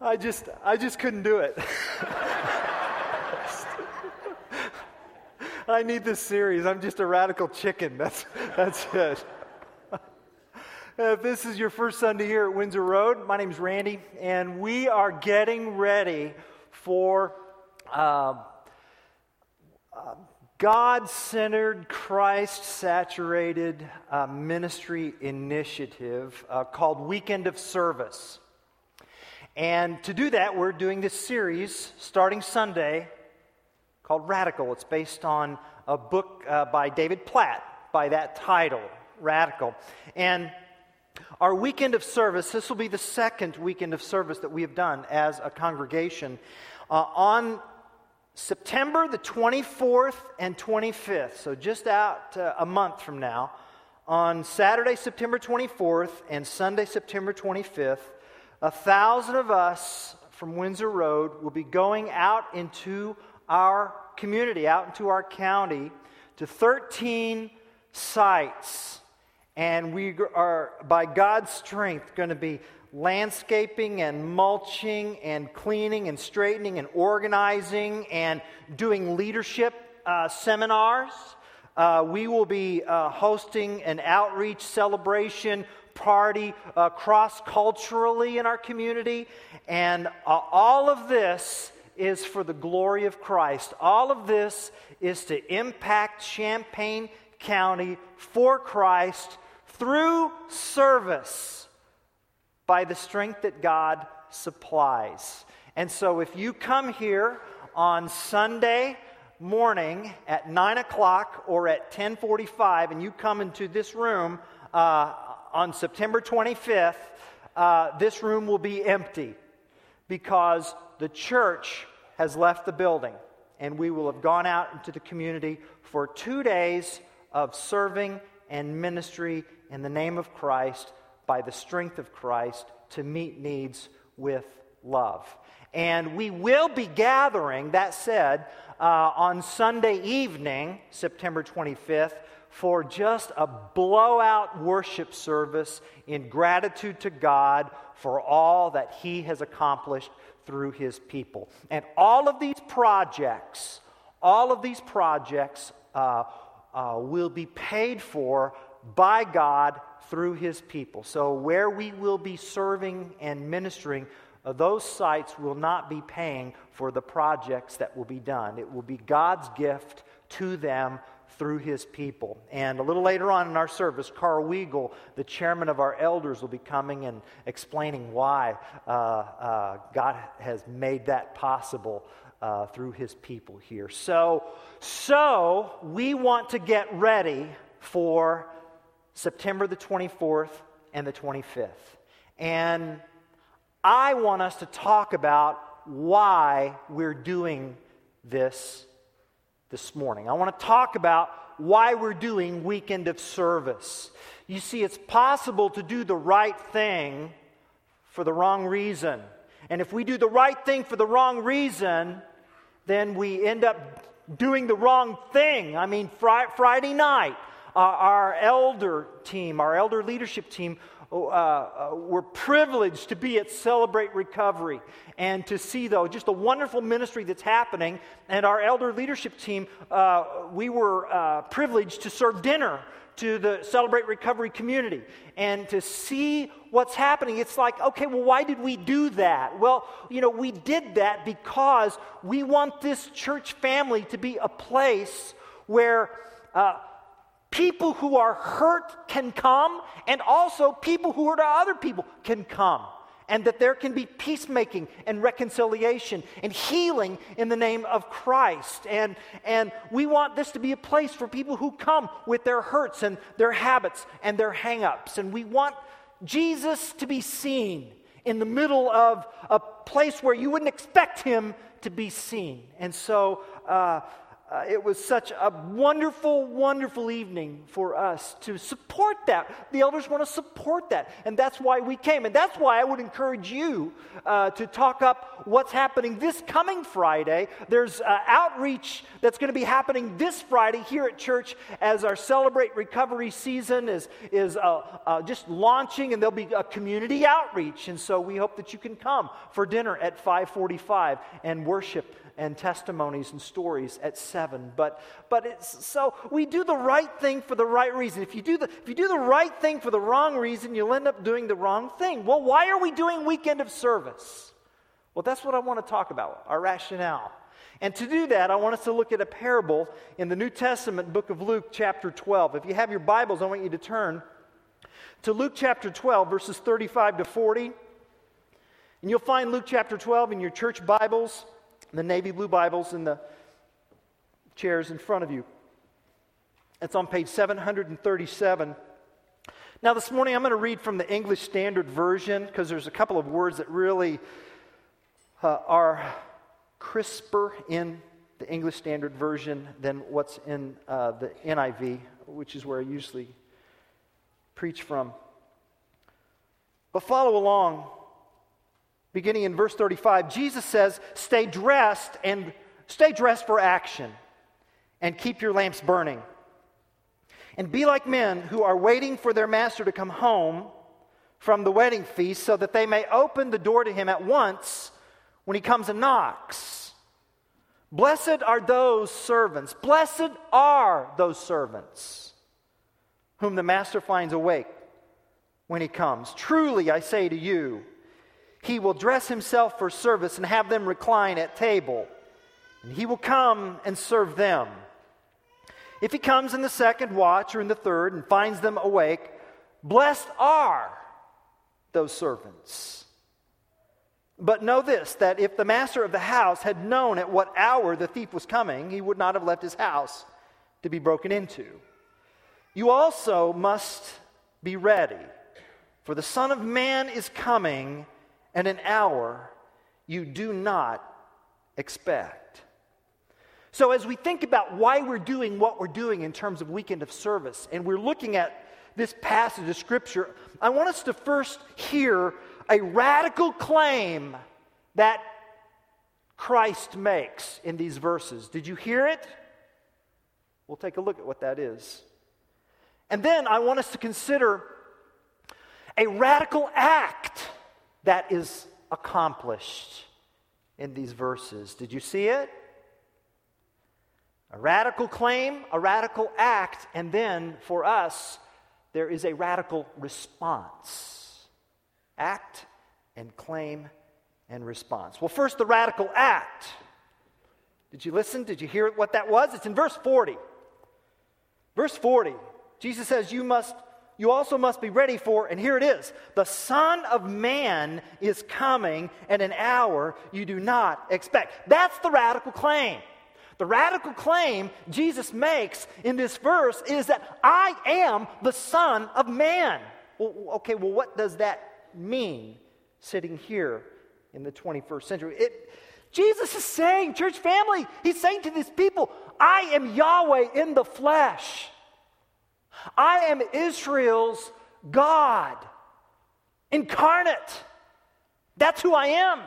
I just, I just couldn't do it. I need this series. I'm just a radical chicken. That's, that's it. If this is your first Sunday here at Windsor Road, my name is Randy, and we are getting ready for uh, uh, God centered, Christ saturated uh, ministry initiative uh, called Weekend of Service. And to do that, we're doing this series starting Sunday called Radical. It's based on a book uh, by David Platt by that title, Radical. And our weekend of service, this will be the second weekend of service that we have done as a congregation. Uh, on September the 24th and 25th, so just out uh, a month from now, on Saturday, September 24th and Sunday, September 25th, a thousand of us from Windsor Road will be going out into our community, out into our county, to 13 sites. And we are, by God's strength, going to be landscaping and mulching and cleaning and straightening and organizing and doing leadership uh, seminars. Uh, we will be uh, hosting an outreach celebration party uh, cross culturally in our community. And uh, all of this is for the glory of Christ. All of this is to impact Champaign County for Christ through service by the strength that God supplies. And so if you come here on Sunday, morning at 9 o'clock or at 1045 and you come into this room uh, on September 25th, uh, this room will be empty because the church has left the building and we will have gone out into the community for two days of serving and ministry in the name of Christ by the strength of Christ to meet needs with love. And we will be gathering, that said, uh, on Sunday evening, September 25th, for just a blowout worship service in gratitude to God for all that He has accomplished through His people. And all of these projects, all of these projects uh, uh, will be paid for by God through His people. So, where we will be serving and ministering, uh, those sites will not be paying for the projects that will be done. It will be God's gift to them through his people. And a little later on in our service, Carl Weigel, the chairman of our elders, will be coming and explaining why uh, uh, God has made that possible uh, through his people here. So, so we want to get ready for September the 24th and the 25th. And I want us to talk about why we're doing this this morning. I want to talk about why we're doing weekend of service. You see, it's possible to do the right thing for the wrong reason. And if we do the right thing for the wrong reason, then we end up doing the wrong thing. I mean, fr- Friday night, uh, our elder team, our elder leadership team, uh, uh, we're privileged to be at Celebrate Recovery and to see, though, just a wonderful ministry that's happening. And our elder leadership team, uh, we were uh, privileged to serve dinner to the Celebrate Recovery community and to see what's happening. It's like, okay, well, why did we do that? Well, you know, we did that because we want this church family to be a place where uh, people who are hurt can come, and also people who hurt other people can come. And that there can be peacemaking and reconciliation and healing in the name of Christ. And, and we want this to be a place for people who come with their hurts and their habits and their hangups. And we want Jesus to be seen in the middle of a place where you wouldn't expect him to be seen. And so, uh, uh, it was such a wonderful, wonderful evening for us to support that. The elders want to support that, and that's why we came. And that's why I would encourage you uh, to talk up what's happening this coming Friday. There's uh, outreach that's going to be happening this Friday here at church as our Celebrate Recovery season is, is uh, uh, just launching, and there'll be a community outreach. And so we hope that you can come for dinner at 545 and worship and testimonies and stories at seven. But, but it's so we do the right thing for the right reason. If you, do the, if you do the right thing for the wrong reason, you'll end up doing the wrong thing. Well, why are we doing weekend of service? Well, that's what I want to talk about, our rationale. And to do that, I want us to look at a parable in the New Testament book of Luke, chapter 12. If you have your Bibles, I want you to turn to Luke chapter 12, verses 35 to 40. And you'll find Luke chapter 12 in your church Bibles the navy blue Bibles in the chairs in front of you. It's on page 737. Now, this morning I'm going to read from the English Standard Version because there's a couple of words that really uh, are crisper in the English Standard Version than what's in uh, the NIV, which is where I usually preach from. But follow along beginning in verse 35, Jesus says, Stay dressed and stay dressed for action and keep your lamps burning. And be like men who are waiting for their master to come home from the wedding feast so that they may open the door to him at once when he comes and knocks. Blessed are those servants, blessed are those servants whom the master finds awake when he comes. Truly, I say to you, he will dress himself for service and have them recline at table. And he will come and serve them. If he comes in the second watch or in the third and finds them awake, blessed are those servants. But know this that if the master of the house had known at what hour the thief was coming, he would not have left his house to be broken into. You also must be ready, for the Son of Man is coming and an hour you do not expect. So, as we think about why we're doing what we're doing in terms of weekend of service, and we're looking at this passage of Scripture, I want us to first hear a radical claim that Christ makes in these verses. Did you hear it? We'll take a look at what that is. And then I want us to consider a radical act that is accomplished in these verses. Did you see it? A radical claim, a radical act, and then for us, there is a radical response. Act and claim and response. Well, first, the radical act. Did you listen? Did you hear what that was? It's in verse 40. Verse 40, Jesus says, You must you also must be ready for, and here it is the Son of Man is coming at an hour you do not expect. That's the radical claim. The radical claim Jesus makes in this verse is that I am the Son of Man. Well, okay, well, what does that mean sitting here in the 21st century? It, Jesus is saying, church family, he's saying to these people, I am Yahweh in the flesh. I am Israel's God, incarnate. That's who I am.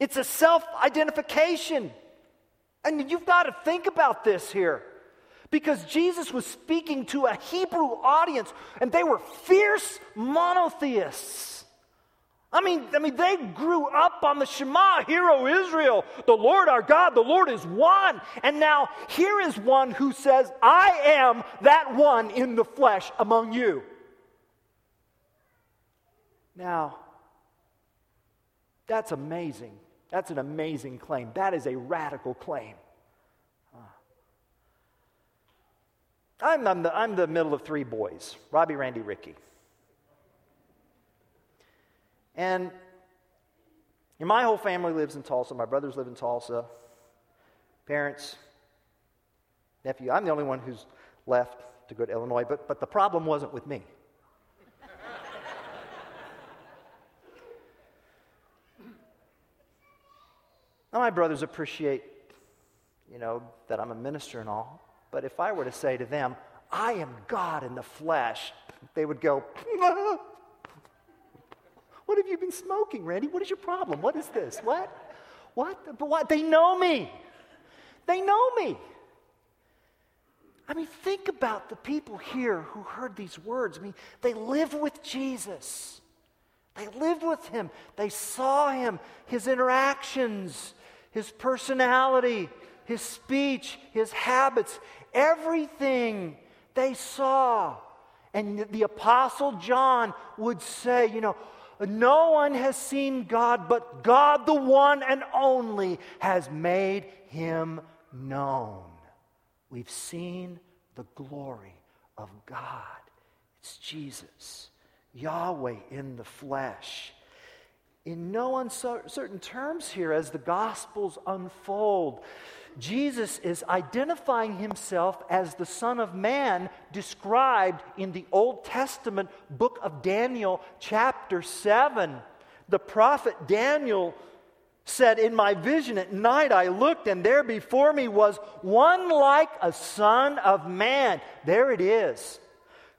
It's a self identification. And you've got to think about this here. Because Jesus was speaking to a Hebrew audience, and they were fierce monotheists. I mean, I mean, they grew up on the Shema, Hear, O Israel, the Lord our God, the Lord is one. And now here is one who says, I am that one in the flesh among you. Now, that's amazing. That's an amazing claim. That is a radical claim. I'm, I'm, the, I'm the middle of three boys Robbie, Randy, Ricky. And my whole family lives in Tulsa. My brothers live in Tulsa. Parents, nephew. I'm the only one who's left to go to Illinois, but, but the problem wasn't with me. now, my brothers appreciate you know, that I'm a minister and all. But if I were to say to them, I am God in the flesh, they would go, What have you been smoking, Randy? What is your problem? What is this? What? What? But what? They know me. They know me. I mean, think about the people here who heard these words. I mean, they live with Jesus. They lived with him. They saw him, his interactions, his personality, his speech, his habits, everything they saw. And the Apostle John would say, you know, no one has seen God, but God, the one and only, has made him known. We've seen the glory of God. It's Jesus, Yahweh in the flesh. In no uncertain terms here, as the Gospels unfold, Jesus is identifying himself as the Son of Man described in the Old Testament book of Daniel, chapter 7. The prophet Daniel said, In my vision at night I looked, and there before me was one like a Son of Man. There it is.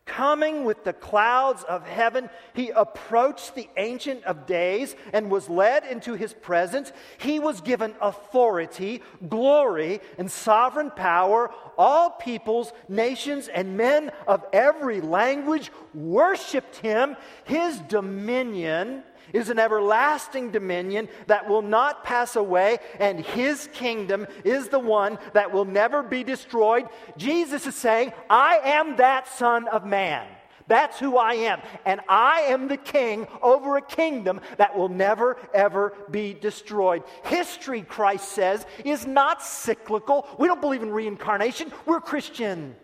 Coming with the clouds of heaven, he approached the Ancient of Days and was led into his presence. He was given authority, glory, and sovereign power. All peoples, nations, and men of every language worshiped him. His dominion is an everlasting dominion that will not pass away, and his kingdom is the one that will never be destroyed. Jesus is saying, I am that Son of Man. That's who I am. And I am the king over a kingdom that will never, ever be destroyed. History, Christ says, is not cyclical. We don't believe in reincarnation. We're Christian.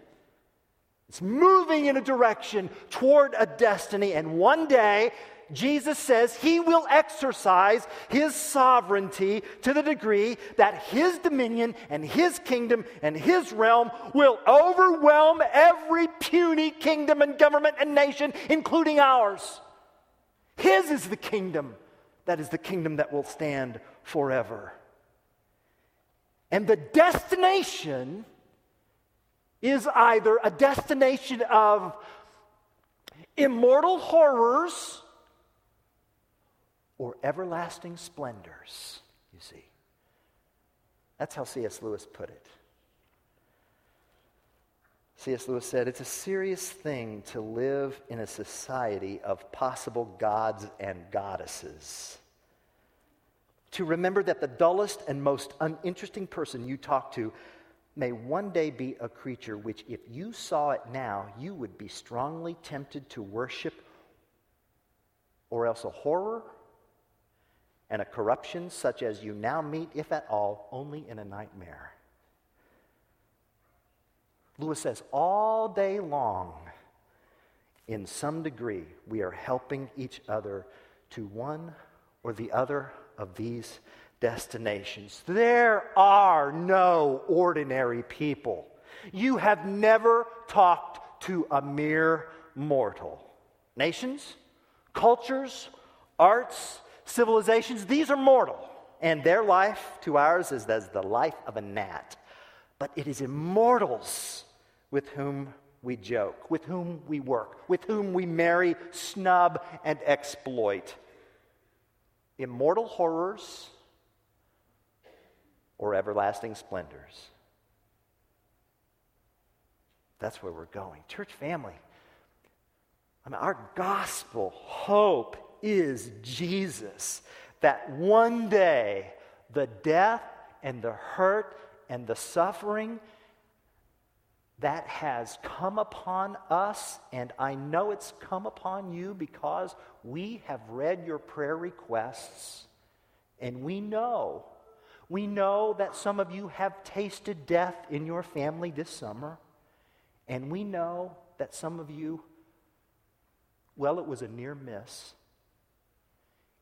It's moving in a direction toward a destiny. And one day, Jesus says he will exercise his sovereignty to the degree that his dominion and his kingdom and his realm will overwhelm every puny kingdom and government and nation, including ours. His is the kingdom that is the kingdom that will stand forever. And the destination is either a destination of immortal horrors or everlasting splendors, you see. That's how C.S. Lewis put it. C.S. Lewis said, It's a serious thing to live in a society of possible gods and goddesses. To remember that the dullest and most uninteresting person you talk to may one day be a creature which, if you saw it now, you would be strongly tempted to worship, or else a horror and a corruption such as you now meet, if at all, only in a nightmare. Lewis says, all day long, in some degree, we are helping each other to one or the other of these destinations. There are no ordinary people. You have never talked to a mere mortal. Nations, cultures, arts, civilizations, these are mortal, and their life to ours is as the life of a gnat. But it is immortals with whom we joke, with whom we work, with whom we marry, snub, and exploit. Immortal horrors or everlasting splendors. That's where we're going. Church family, I mean, our gospel hope is Jesus. That one day, the death and the hurt and the suffering that has come upon us, and I know it's come upon you because we have read your prayer requests, and we know, we know that some of you have tasted death in your family this summer, and we know that some of you, well, it was a near miss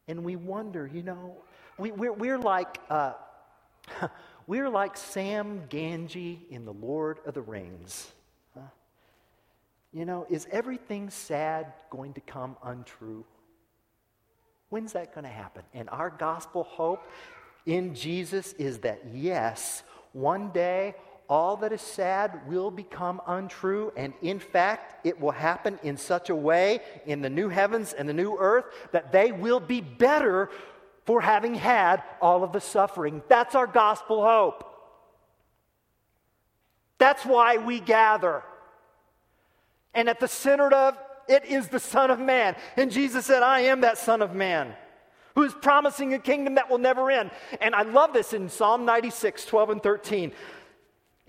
and we wonder, you know, we, we're, we're like. Uh, we're like Sam Gamgee in The Lord of the Rings. You know, is everything sad going to come untrue? When's that going to happen? And our gospel hope in Jesus is that, yes, One day, all that is sad will become untrue, and in fact, it will happen in such a way in the new heavens and the new earth that they will be better for having had all of the suffering. That's our gospel hope. That's why we gather. And at the center of it is the Son of Man. And Jesus said, I am that Son of Man who is promising a kingdom that will never end. And I love this in Psalm 96, 12 and 13.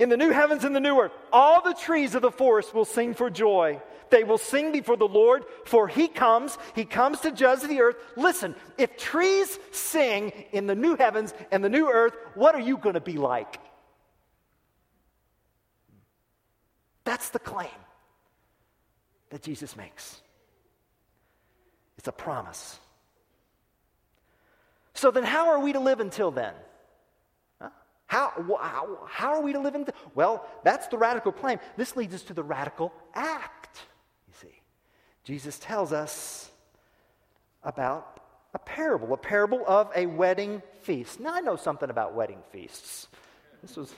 In the new heavens and the new earth, all the trees of the forest will sing for joy. They will sing before the Lord, for he comes. He comes to judge the earth. Listen, if trees sing in the new heavens and the new earth, what are you going to be like? That's the claim that Jesus makes. It's a promise. So then, how are we to live until then? How, how, how are we to live in? well, that's the radical claim. This leads us to the radical act, you see. Jesus tells us about a parable, a parable of a wedding feast. Now, I know something about wedding feasts. This was.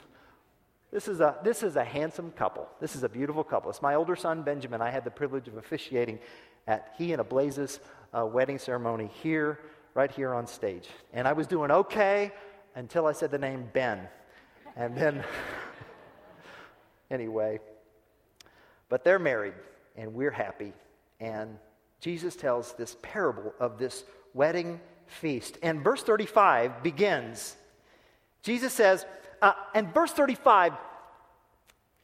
This is, a, this is a handsome couple. This is a beautiful couple. It's my older son, Benjamin. I had the privilege of officiating at he and Ablaze's uh, wedding ceremony here, right here on stage. And I was doing okay until I said the name Ben. And then, anyway, but they're married and we're happy. And Jesus tells this parable of this wedding feast. And verse 35 begins. Jesus says, uh, and verse 35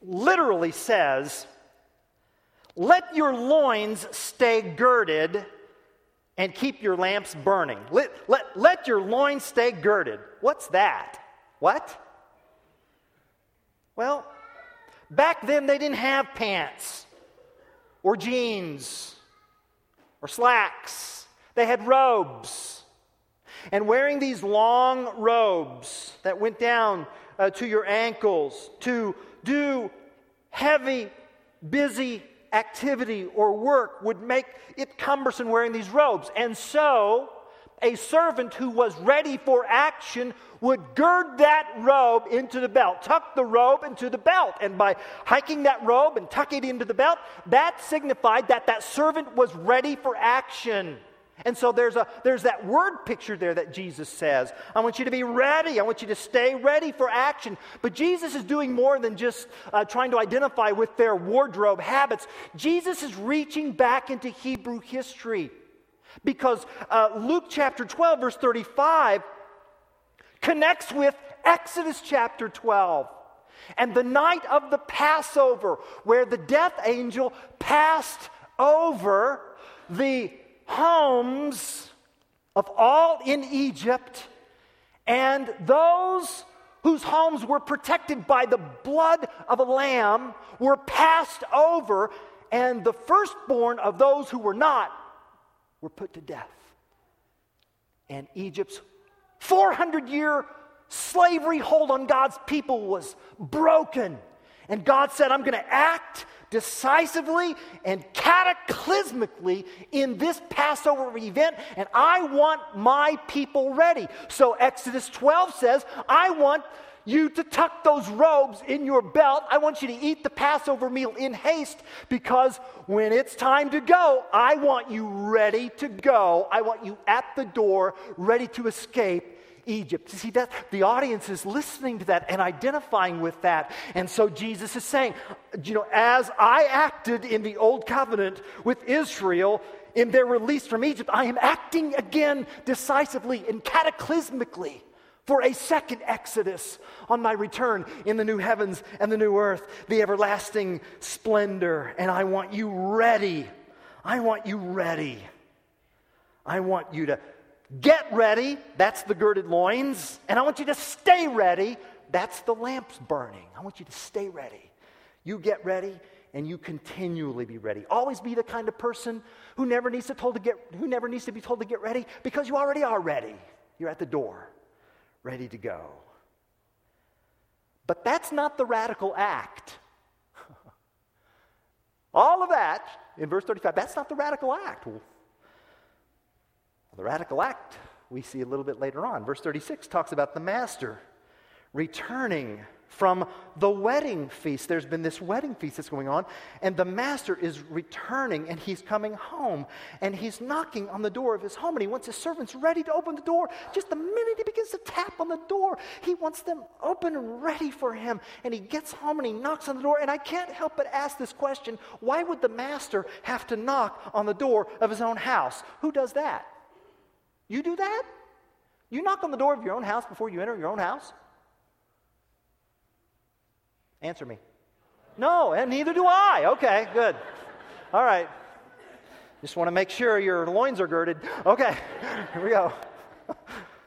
literally says, Let your loins stay girded and keep your lamps burning. Let, let, let your loins stay girded. What's that? What? Well, back then they didn't have pants or jeans or slacks, they had robes. And wearing these long robes that went down uh, to your ankles to do heavy, busy activity or work would make it cumbersome wearing these robes. And so, a servant who was ready for action would gird that robe into the belt, tuck the robe into the belt. And by hiking that robe and tucking it into the belt, that signified that that servant was ready for action. And so there's, a, there's that word picture there that Jesus says. I want you to be ready. I want you to stay ready for action. But Jesus is doing more than just uh, trying to identify with their wardrobe habits. Jesus is reaching back into Hebrew history. Because uh, Luke chapter 12, verse 35, connects with Exodus chapter 12 and the night of the Passover, where the death angel passed over the homes of all in Egypt, and those whose homes were protected by the blood of a lamb were passed over, and the firstborn of those who were not were put to death. And Egypt's 400 year slavery hold on God's people was broken. And God said, I'm going to act decisively and cataclysmically in this Passover event, and I want my people ready. So Exodus 12 says, I want you to tuck those robes in your belt. I want you to eat the Passover meal in haste because when it's time to go, I want you ready to go. I want you at the door, ready to escape Egypt. You See that the audience is listening to that and identifying with that. And so Jesus is saying, you know, as I acted in the old covenant with Israel in their release from Egypt, I am acting again decisively and cataclysmically for a second exodus on my return in the new heavens and the new earth, the everlasting splendor. And I want you ready. I want you ready. I want you to Get ready, that's the girded loins. And I want you to stay ready, that's the lamps burning. I want you to stay ready. You get ready and you continually be ready. Always be the kind of person who never needs to told to get who never needs to be told to get ready because you already are ready. You're at the door, ready to go. But that's not the radical act. All of that in verse 35, that's not the radical act. The radical act we see a little bit later on. Verse 36 talks about the master returning from the wedding feast. There's been this wedding feast that's going on, and the master is returning and he's coming home and he's knocking on the door of his home and he wants his servants ready to open the door. Just the minute he begins to tap on the door, he wants them open and ready for him. And he gets home and he knocks on the door. And I can't help but ask this question why would the master have to knock on the door of his own house? Who does that? You do that? You knock on the door of your own house before you enter your own house? Answer me. No, and neither do I. Okay, good. All right. Just want to make sure your loins are girded. Okay, here we go.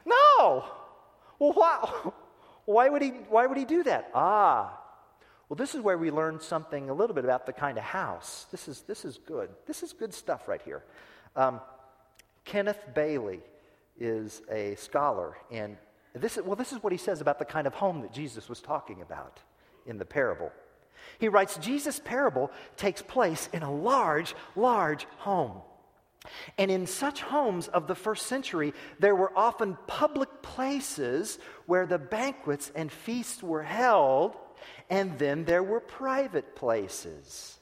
No. Well, why, why, would he, why would he do that? Ah, well, this is where we learn something a little bit about the kind of house. This is, this is good. This is good stuff right here. Um, Kenneth Bailey is a scholar, and this is, well, this is what he says about the kind of home that Jesus was talking about in the parable. He writes Jesus' parable takes place in a large, large home. And in such homes of the first century, there were often public places where the banquets and feasts were held, and then there were private places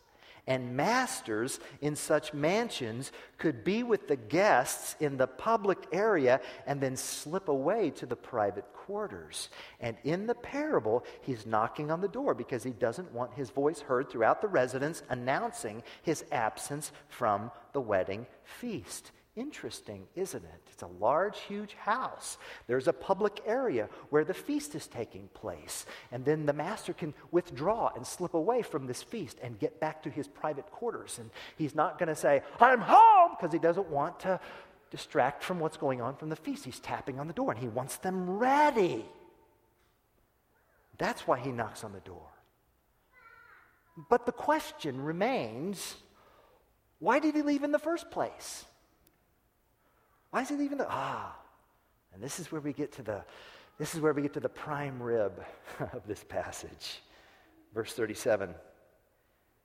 and masters in such mansions could be with the guests in the public area and then slip away to the private quarters. And in the parable, he's knocking on the door because he doesn't want his voice heard throughout the residence announcing his absence from the wedding feast. Interesting, isn't it? It's a large, huge house. There's a public area where the feast is taking place. And then the master can withdraw and slip away from this feast and get back to his private quarters. And he's not going to say, I'm home, because he doesn't want to distract from what's going on from the feast. He's tapping on the door and he wants them ready. That's why he knocks on the door. But the question remains why did he leave in the first place? Why is it even the ah? And this is where we get to the this is where we get to the prime rib of this passage. Verse 37.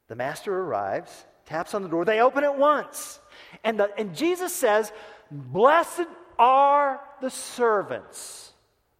The master arrives, taps on the door, they open it once. And, the, and Jesus says, Blessed are the servants.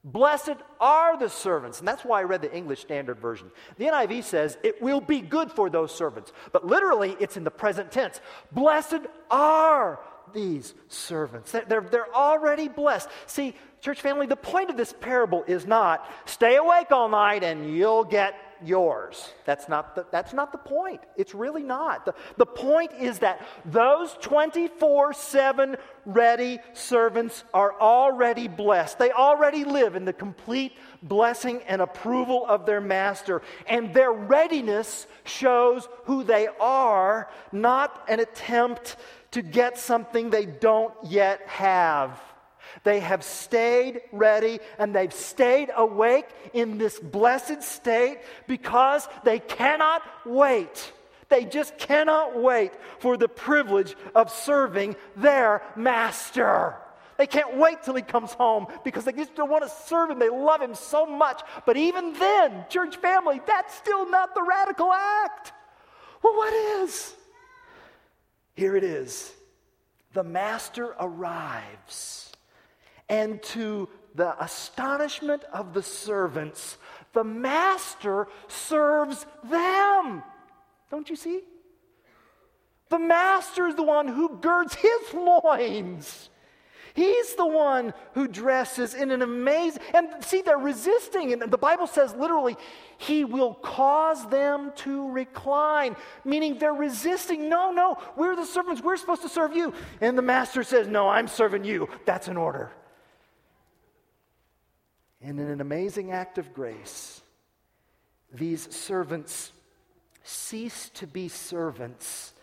Blessed are the servants. And that's why I read the English Standard Version. The NIV says, It will be good for those servants. But literally, it's in the present tense. Blessed are these servants. They're, they're already blessed. See, church family, the point of this parable is not stay awake all night and you'll get yours. That's not the, that's not the point. It's really not. The, the point is that those 24 7 ready servants are already blessed. They already live in the complete blessing and approval of their master. And their readiness shows who they are, not an attempt to get something they don't yet have. They have stayed ready and they've stayed awake in this blessed state because they cannot wait. They just cannot wait for the privilege of serving their master. They can't wait till he comes home because they just don't want to serve him. They love him so much. But even then, church family, that's still not the radical act. Well, what is? Here it is. The master arrives, and to the astonishment of the servants, the master serves them. Don't you see? The master is the one who girds his loins He's the one who dresses in an amazing, and see, they're resisting. And the Bible says literally, He will cause them to recline, meaning they're resisting. No, no, we're the servants. We're supposed to serve you. And the master says, No, I'm serving you. That's an order. And in an amazing act of grace, these servants cease to be servants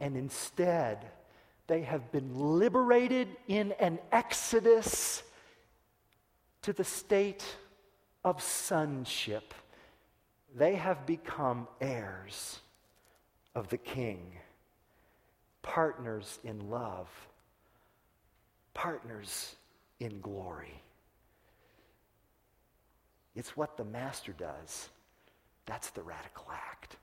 and instead they have been liberated in an exodus to the state of sonship. They have become heirs of the King, partners in love, partners in glory. It's what the Master does. That's the radical act.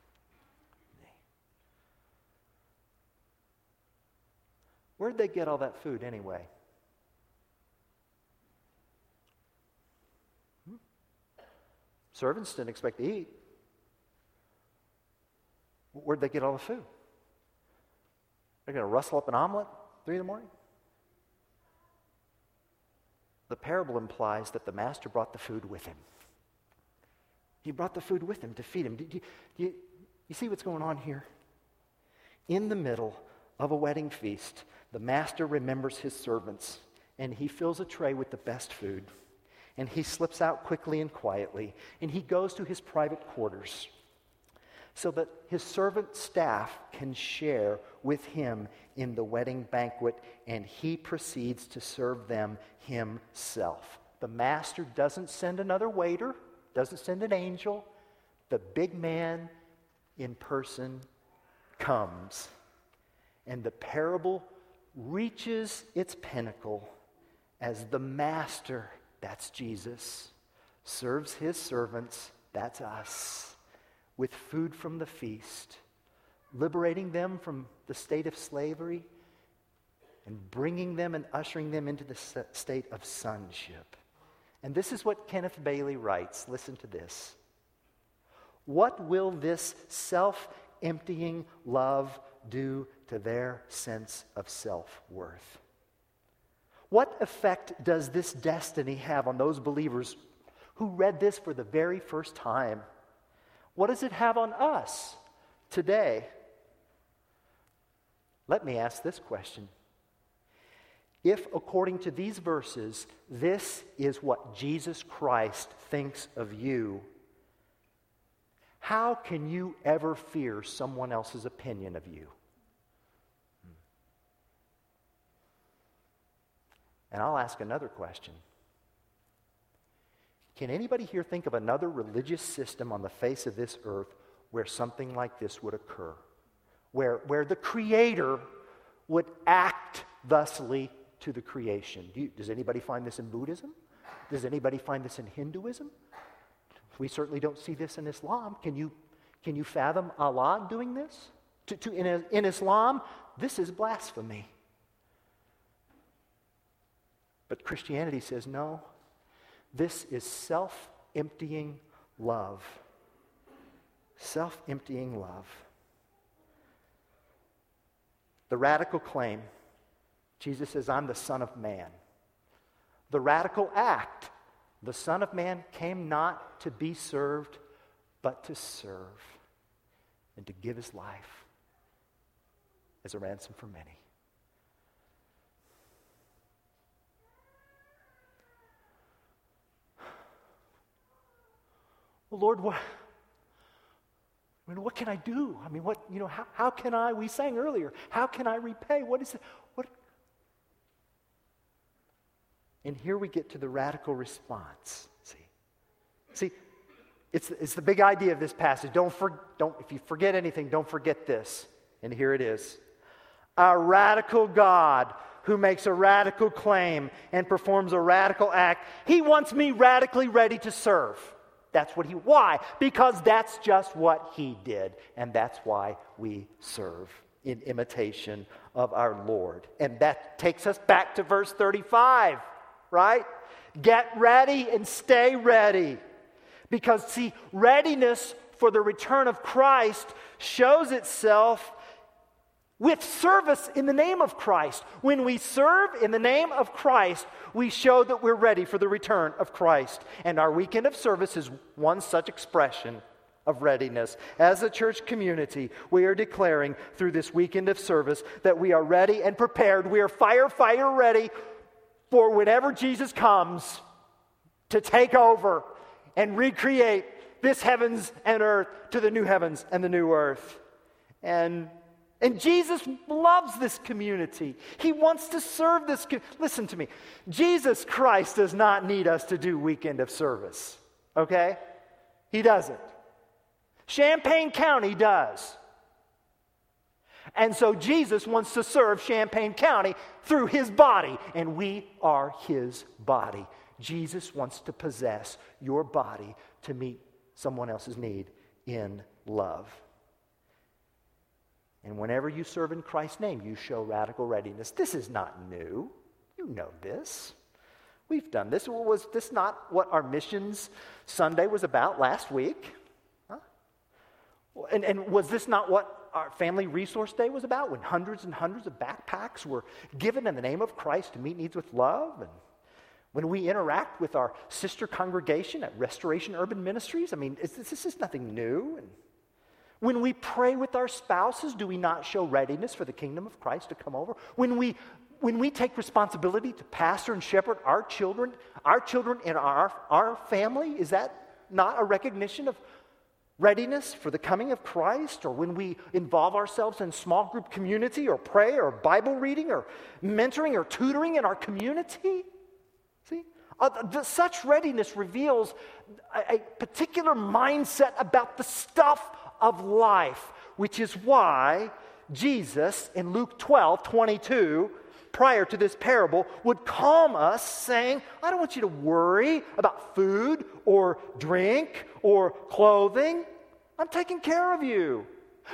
Where'd they get all that food anyway? Hmm? Servants didn't expect to eat. Where'd they get all the food? They're going to rustle up an omelet three in the morning? The parable implies that the master brought the food with him. He brought the food with him to feed him. Do you, do you, you see what's going on here? In the middle of a wedding feast, the master remembers his servants and he fills a tray with the best food. And he slips out quickly and quietly and he goes to his private quarters so that his servant staff can share with him in the wedding banquet, and he proceeds to serve them himself. The master doesn't send another waiter, doesn't send an angel. The big man in person comes. And the parable reaches its pinnacle as the master, that's Jesus, serves his servants, that's us with food from the feast, liberating them from the state of slavery and bringing them and ushering them into the state of sonship. And this is what Kenneth Bailey writes. Listen to this. What will this self emptying love do to their sense of self worth? What effect does this destiny have on those believers who read this for the very first time? What does it have on us today? Let me ask this question. If, according to these verses, this is what Jesus Christ thinks of you, how can you ever fear someone else's opinion of you? Hmm. And I'll ask another question. Can anybody here think of another religious system on the face of this earth where something like this would occur? Where, where the Creator would act thusly to the creation? Do you, does anybody find this in Buddhism? Does anybody find this in Hinduism? We certainly don't see this in Islam. Can you, can you fathom Allah doing this? To, to, in, in Islam, this is blasphemy. But Christianity says no, this is self emptying love. Self emptying love. The radical claim Jesus says, I'm the Son of Man. The radical act the Son of Man came not to be served, but to serve and to give his life as a ransom for many. Well, Lord, what, I mean, what can I do? I mean, what, you know, how, how can I, we sang earlier, how can I repay? What is it? What? And here we get to the radical response. See, see, it's, it's the big idea of this passage. Don't, for, don't, if you forget anything, don't forget this. And here it is. Our radical God who makes a radical claim and performs a radical act, he wants me radically ready to serve. That's what he, why? Because that's just what he did. And that's why we serve in imitation of our Lord. And that takes us back to verse 35, right? Get ready and stay ready. Because, see, readiness for the return of Christ shows itself with service in the name of Christ. When we serve in the name of Christ, we show that we're ready for the return of Christ. And our weekend of service is one such expression of readiness. As a church community, we are declaring through this weekend of service that we are ready and prepared. We are fire, fire ready for whenever Jesus comes to take over and recreate this heavens and earth to the new heavens and the new earth. And and Jesus loves this community. He wants to serve this. Listen to me. Jesus Christ does not need us to do weekend of service, okay? He doesn't. Champaign County does. And so Jesus wants to serve Champaign County through his body, and we are his body. Jesus wants to possess your body to meet someone else's need in love. And whenever you serve in Christ's name, you show radical readiness. This is not new. You know this. We've done this. Was this not what our missions Sunday was about last week? Huh? And, and was this not what our Family Resource Day was about when hundreds and hundreds of backpacks were given in the name of Christ to meet needs with love? And when we interact with our sister congregation at Restoration Urban Ministries, I mean, is, this is nothing new. And when we pray with our spouses, do we not show readiness for the kingdom of Christ to come over? When we when we take responsibility to pastor and shepherd our children, our children in our, our family, is that not a recognition of readiness for the coming of Christ? Or when we involve ourselves in small group community or pray or Bible reading or mentoring or tutoring in our community? See? Uh, the, such readiness reveals a, a particular mindset about the stuff of life, which is why Jesus in Luke 12 22 prior to this parable would calm us, saying, I don't want you to worry about food or drink or clothing. I'm taking care of you.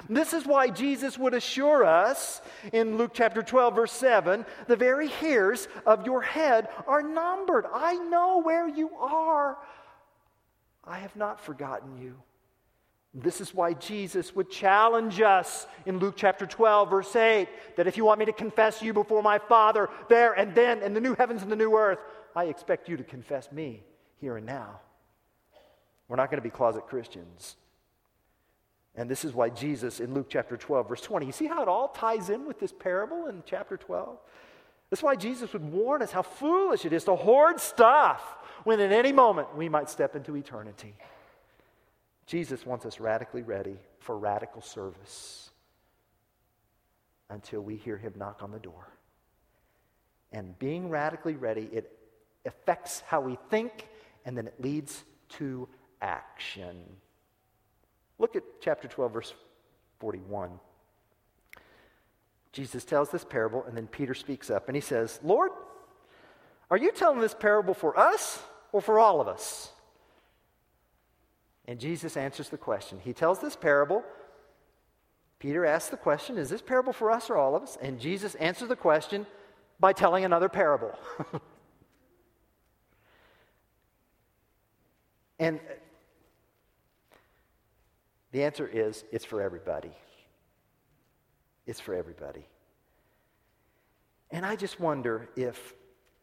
This is why Jesus would assure us in Luke chapter 12, verse 7 the very hairs of your head are numbered. I know where you are. I have not forgotten you. This is why Jesus would challenge us in Luke chapter 12, verse 8, that if you want me to confess you before my Father there and then in the new heavens and the new earth, I expect you to confess me here and now. We're not going to be closet Christians. And this is why Jesus in Luke chapter 12, verse 20, you see how it all ties in with this parable in chapter 12? That's why Jesus would warn us how foolish it is to hoard stuff when at any moment we might step into eternity. Jesus wants us radically ready for radical service until we hear him knock on the door. And being radically ready, it affects how we think and then it leads to action. Look at chapter 12, verse 41. Jesus tells this parable, and then Peter speaks up and he says, Lord, are you telling this parable for us or for all of us? And Jesus answers the question. He tells this parable. Peter asks the question Is this parable for us or all of us? And Jesus answers the question by telling another parable. and the answer is it's for everybody. It's for everybody. And I just wonder if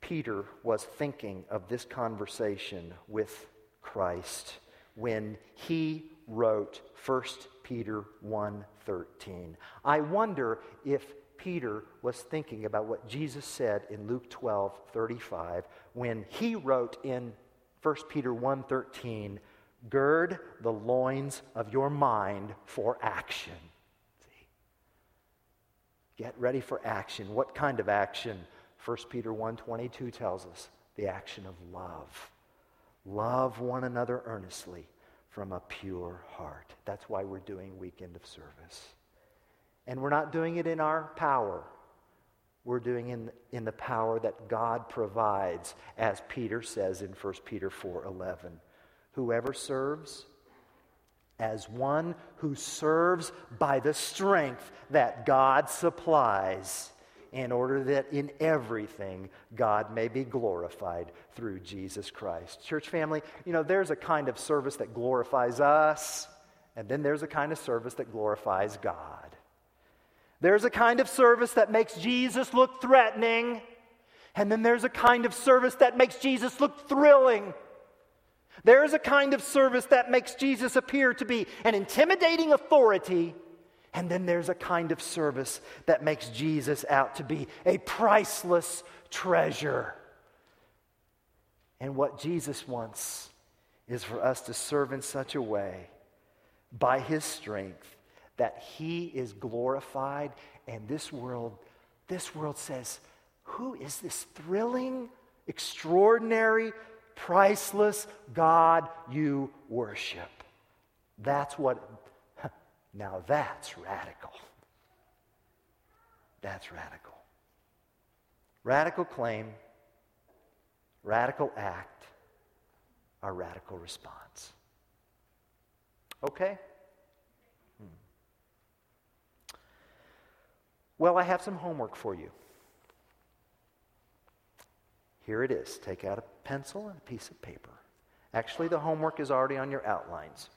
Peter was thinking of this conversation with Christ when he wrote 1 Peter 1:13. I wonder if Peter was thinking about what Jesus said in Luke 12:35 when he wrote in 1 Peter 1:13, "Gird the loins of your mind for action." See? Get ready for action. What kind of action? 1 Peter 1:22 tells us, the action of love. Love one another earnestly from a pure heart. That's why we're doing weekend of service. And we're not doing it in our power. We're doing it in, in the power that God provides, as Peter says in 1 Peter 4:11. Whoever serves as one who serves by the strength that God supplies in order that in everything God may be glorified through Jesus Christ. Church family, you know, there's a kind of service that glorifies us, and then there's a kind of service that glorifies God. There's a kind of service that makes Jesus look threatening, and then there's a kind of service that makes Jesus look thrilling. There is a kind of service that makes Jesus appear to be an intimidating authority and then there's a kind of service that makes Jesus out to be a priceless treasure. And what Jesus wants is for us to serve in such a way by his strength that he is glorified and this world this world says who is this thrilling extraordinary priceless god you worship that's what now that's radical. That's radical. Radical claim, radical act, a radical response. Okay? Hmm. Well, I have some homework for you. Here it is. Take out a pencil and a piece of paper. Actually, the homework is already on your outlines.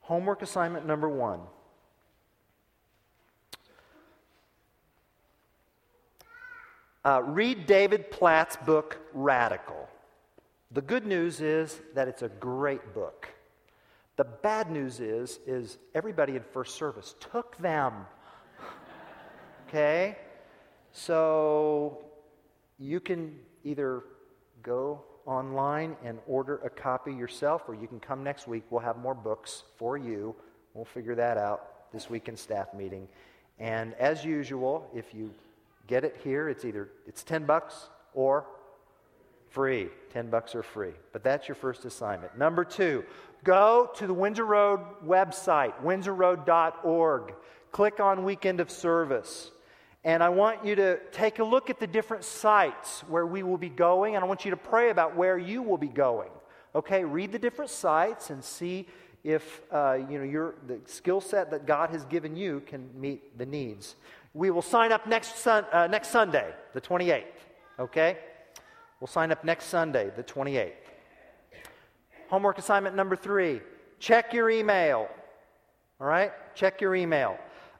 Homework assignment number one. Uh, read David Platt's book, Radical. The good news is that it's a great book. The bad news is, is everybody in first service took them. okay? So you can either go online and order a copy yourself, or you can come next week. We'll have more books for you. We'll figure that out this week in staff meeting. And as usual, if you get it here, it's either it's 10 bucks or free. 10 bucks or free. But that's your first assignment. Number 2, go to the Windsor Road website, windsorroad.org. Click on weekend of service. And I want you to take a look at the different sites where we will be going, and I want you to pray about where you will be going. Okay, read the different sites and see if uh, you know your the skill set that God has given you can meet the needs. We will sign up next sun, uh, next Sunday, the 28th. Okay, we'll sign up next Sunday, the 28th. Homework assignment number three: check your email. All right, check your email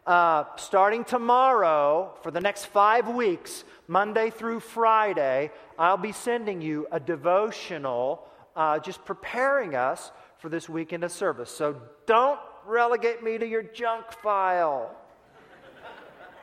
uh, starting tomorrow, for the next five weeks, Monday through Friday, I'll be sending you a devotional uh, just preparing us for this weekend of service. So don't relegate me to your junk file.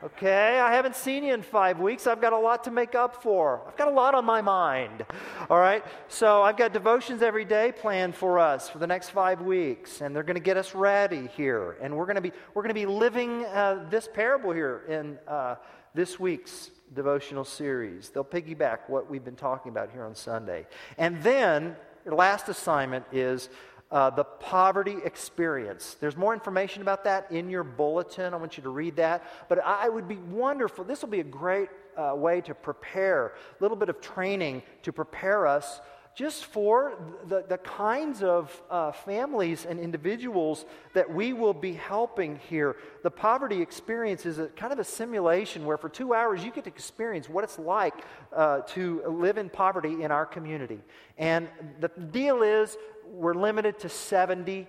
Okay, I haven't seen you in five weeks. I've got a lot to make up for. I've got a lot on my mind. All right, so I've got devotions every day planned for us for the next five weeks, and they're going to get us ready here. And we're going to be we're going to be living uh, this parable here in uh, this week's devotional series. They'll piggyback what we've been talking about here on Sunday, and then. Your last assignment is uh, the poverty experience. There's more information about that in your bulletin. I want you to read that. But I would be wonderful. This will be a great uh, way to prepare, a little bit of training to prepare us just for the, the kinds of uh, families and individuals that we will be helping here. The poverty experience is a kind of a simulation where for two hours you get to experience what it's like uh, to live in poverty in our community. And the deal is we're limited to 70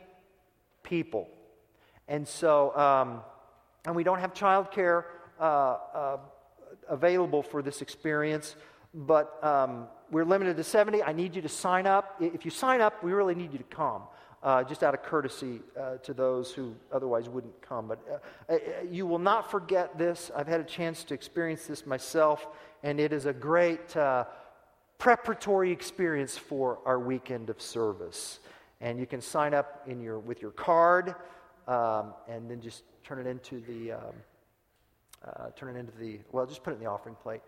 people. And so, um, and we don't have childcare uh, uh, available for this experience, but um, we're limited to 70. I need you to sign up. If you sign up, we really need you to come. Uh, just out of courtesy uh, to those who otherwise wouldn't come. But uh, you will not forget this. I've had a chance to experience this myself, and it is a great uh, preparatory experience for our weekend of service. And you can sign up in your, with your card um, and then just turn it into the. Um, uh, turn it into the, well, just put it in the offering plate.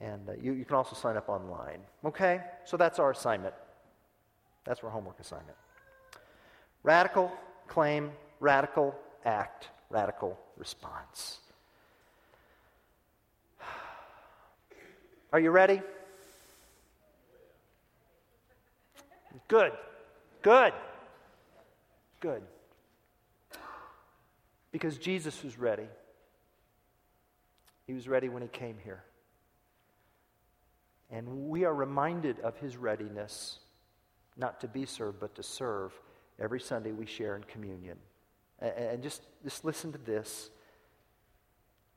And uh, you, you can also sign up online. Okay? So that's our assignment. That's our homework assignment. Radical claim, radical act, radical response. Are you ready? Good. Good. Good. Because Jesus was ready. He was ready when he came here. And we are reminded of his readiness, not to be served, but to serve every Sunday we share in communion. And just, just listen to this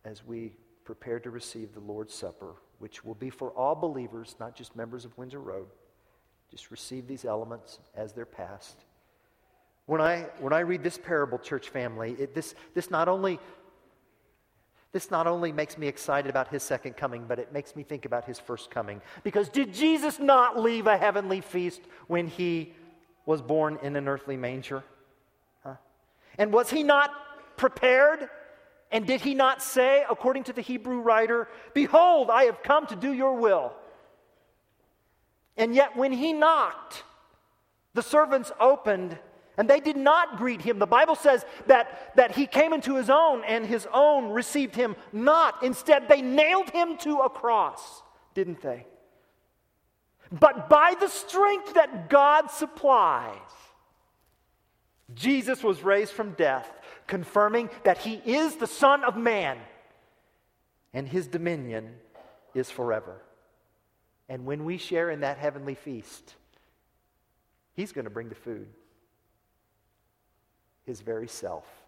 as we prepare to receive the Lord's Supper, which will be for all believers, not just members of Windsor Road. Just receive these elements as they're passed. When I, when I read this parable, church family, it, this, this not only this not only makes me excited about his second coming, but it makes me think about his first coming. Because did Jesus not leave a heavenly feast when he was born in an earthly manger? Huh? And was he not prepared? And did he not say, according to the Hebrew writer, Behold, I have come to do your will? And yet, when he knocked, the servants opened and they did not greet him. The Bible says that, that he came into his own, and his own received him not. Instead, they nailed him to a cross, didn't they? But by the strength that God supplies, Jesus was raised from death, confirming that he is the Son of Man, and his dominion is forever. And when we share in that heavenly feast, He's going to bring the food, His very self.